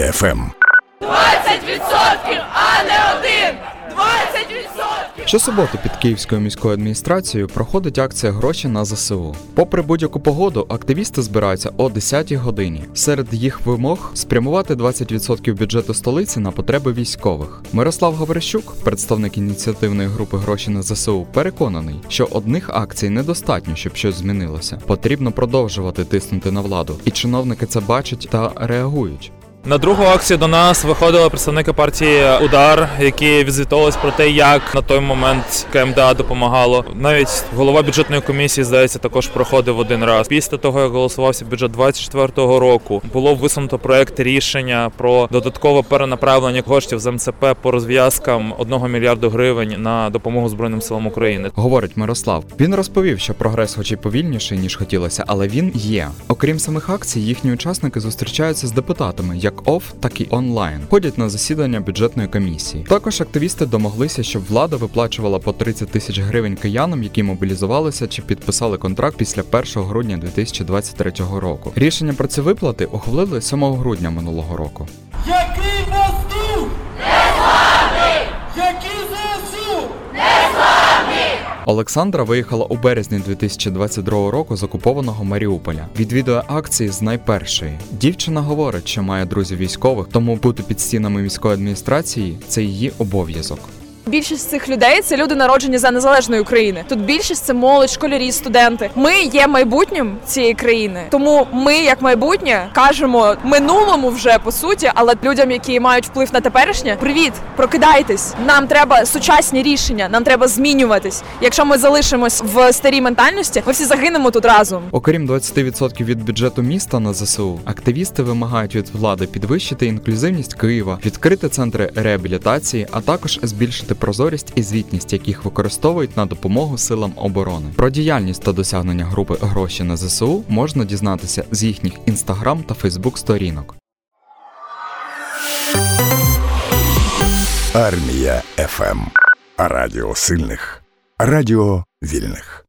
Армія ФМ. 20%, а не один! 20%! Щосуботи під Київською міською адміністрацією проходить акція гроші на ЗСУ. Попри будь-яку погоду, активісти збираються о 10-й годині. Серед їх вимог спрямувати 20% бюджету столиці на потреби військових. Мирослав Гаврищук, представник ініціативної групи гроші на ЗСУ, переконаний, що одних акцій недостатньо, щоб щось змінилося. Потрібно продовжувати тиснути на владу, і чиновники це бачать та реагують. На другу акцію до нас виходили представники партії Удар, які відзвітувалися про те, як на той момент КМДА допомагало. Навіть голова бюджетної комісії, здається, також проходив один раз. Після того, як голосувався бюджет 24-го року, було висунуто проект рішення про додаткове перенаправлення коштів з МЦП по розв'язкам 1 мільярду гривень на допомогу Збройним силам України. Говорить Мирослав. Він розповів, що прогрес, хоч і повільніший ніж хотілося, але він є. Окрім самих акцій, їхні учасники зустрічаються з депутатами як оф, так і онлайн. Ходять на засідання бюджетної комісії. Також активісти домоглися, щоб влада виплачувала по 30 тисяч гривень киянам, які мобілізувалися чи підписали контракт після 1 грудня 2023 року. Рішення про ці виплати ухвалили 7 грудня минулого року. Який нас дух? Олександра виїхала у березні 2022 року з окупованого Маріуполя. Відвідує акції з найпершої. Дівчина говорить, що має друзів військових, тому бути під стінами міської адміністрації це її обов'язок. Більшість цих людей це люди народжені за незалежної України. Тут більшість це молодь, школярі, студенти. Ми є майбутнім цієї країни. Тому ми, як майбутнє, кажемо минулому вже по суті, але людям, які мають вплив на теперішнє, привіт, прокидайтесь. Нам треба сучасні рішення, нам треба змінюватись. Якщо ми залишимось в старій ментальності, ми всі загинемо тут разом. Окрім 20% від бюджету міста на ЗСУ, активісти вимагають від влади підвищити інклюзивність Києва, відкрити центри реабілітації, а також збільшити прозорість і звітність, яких використовують на допомогу силам оборони. Про діяльність та досягнення групи гроші на ЗСУ можна дізнатися з їхніх інстаграм та фейсбук сторінок. Армія ФМ. Радіо сильних. Радіо вільних.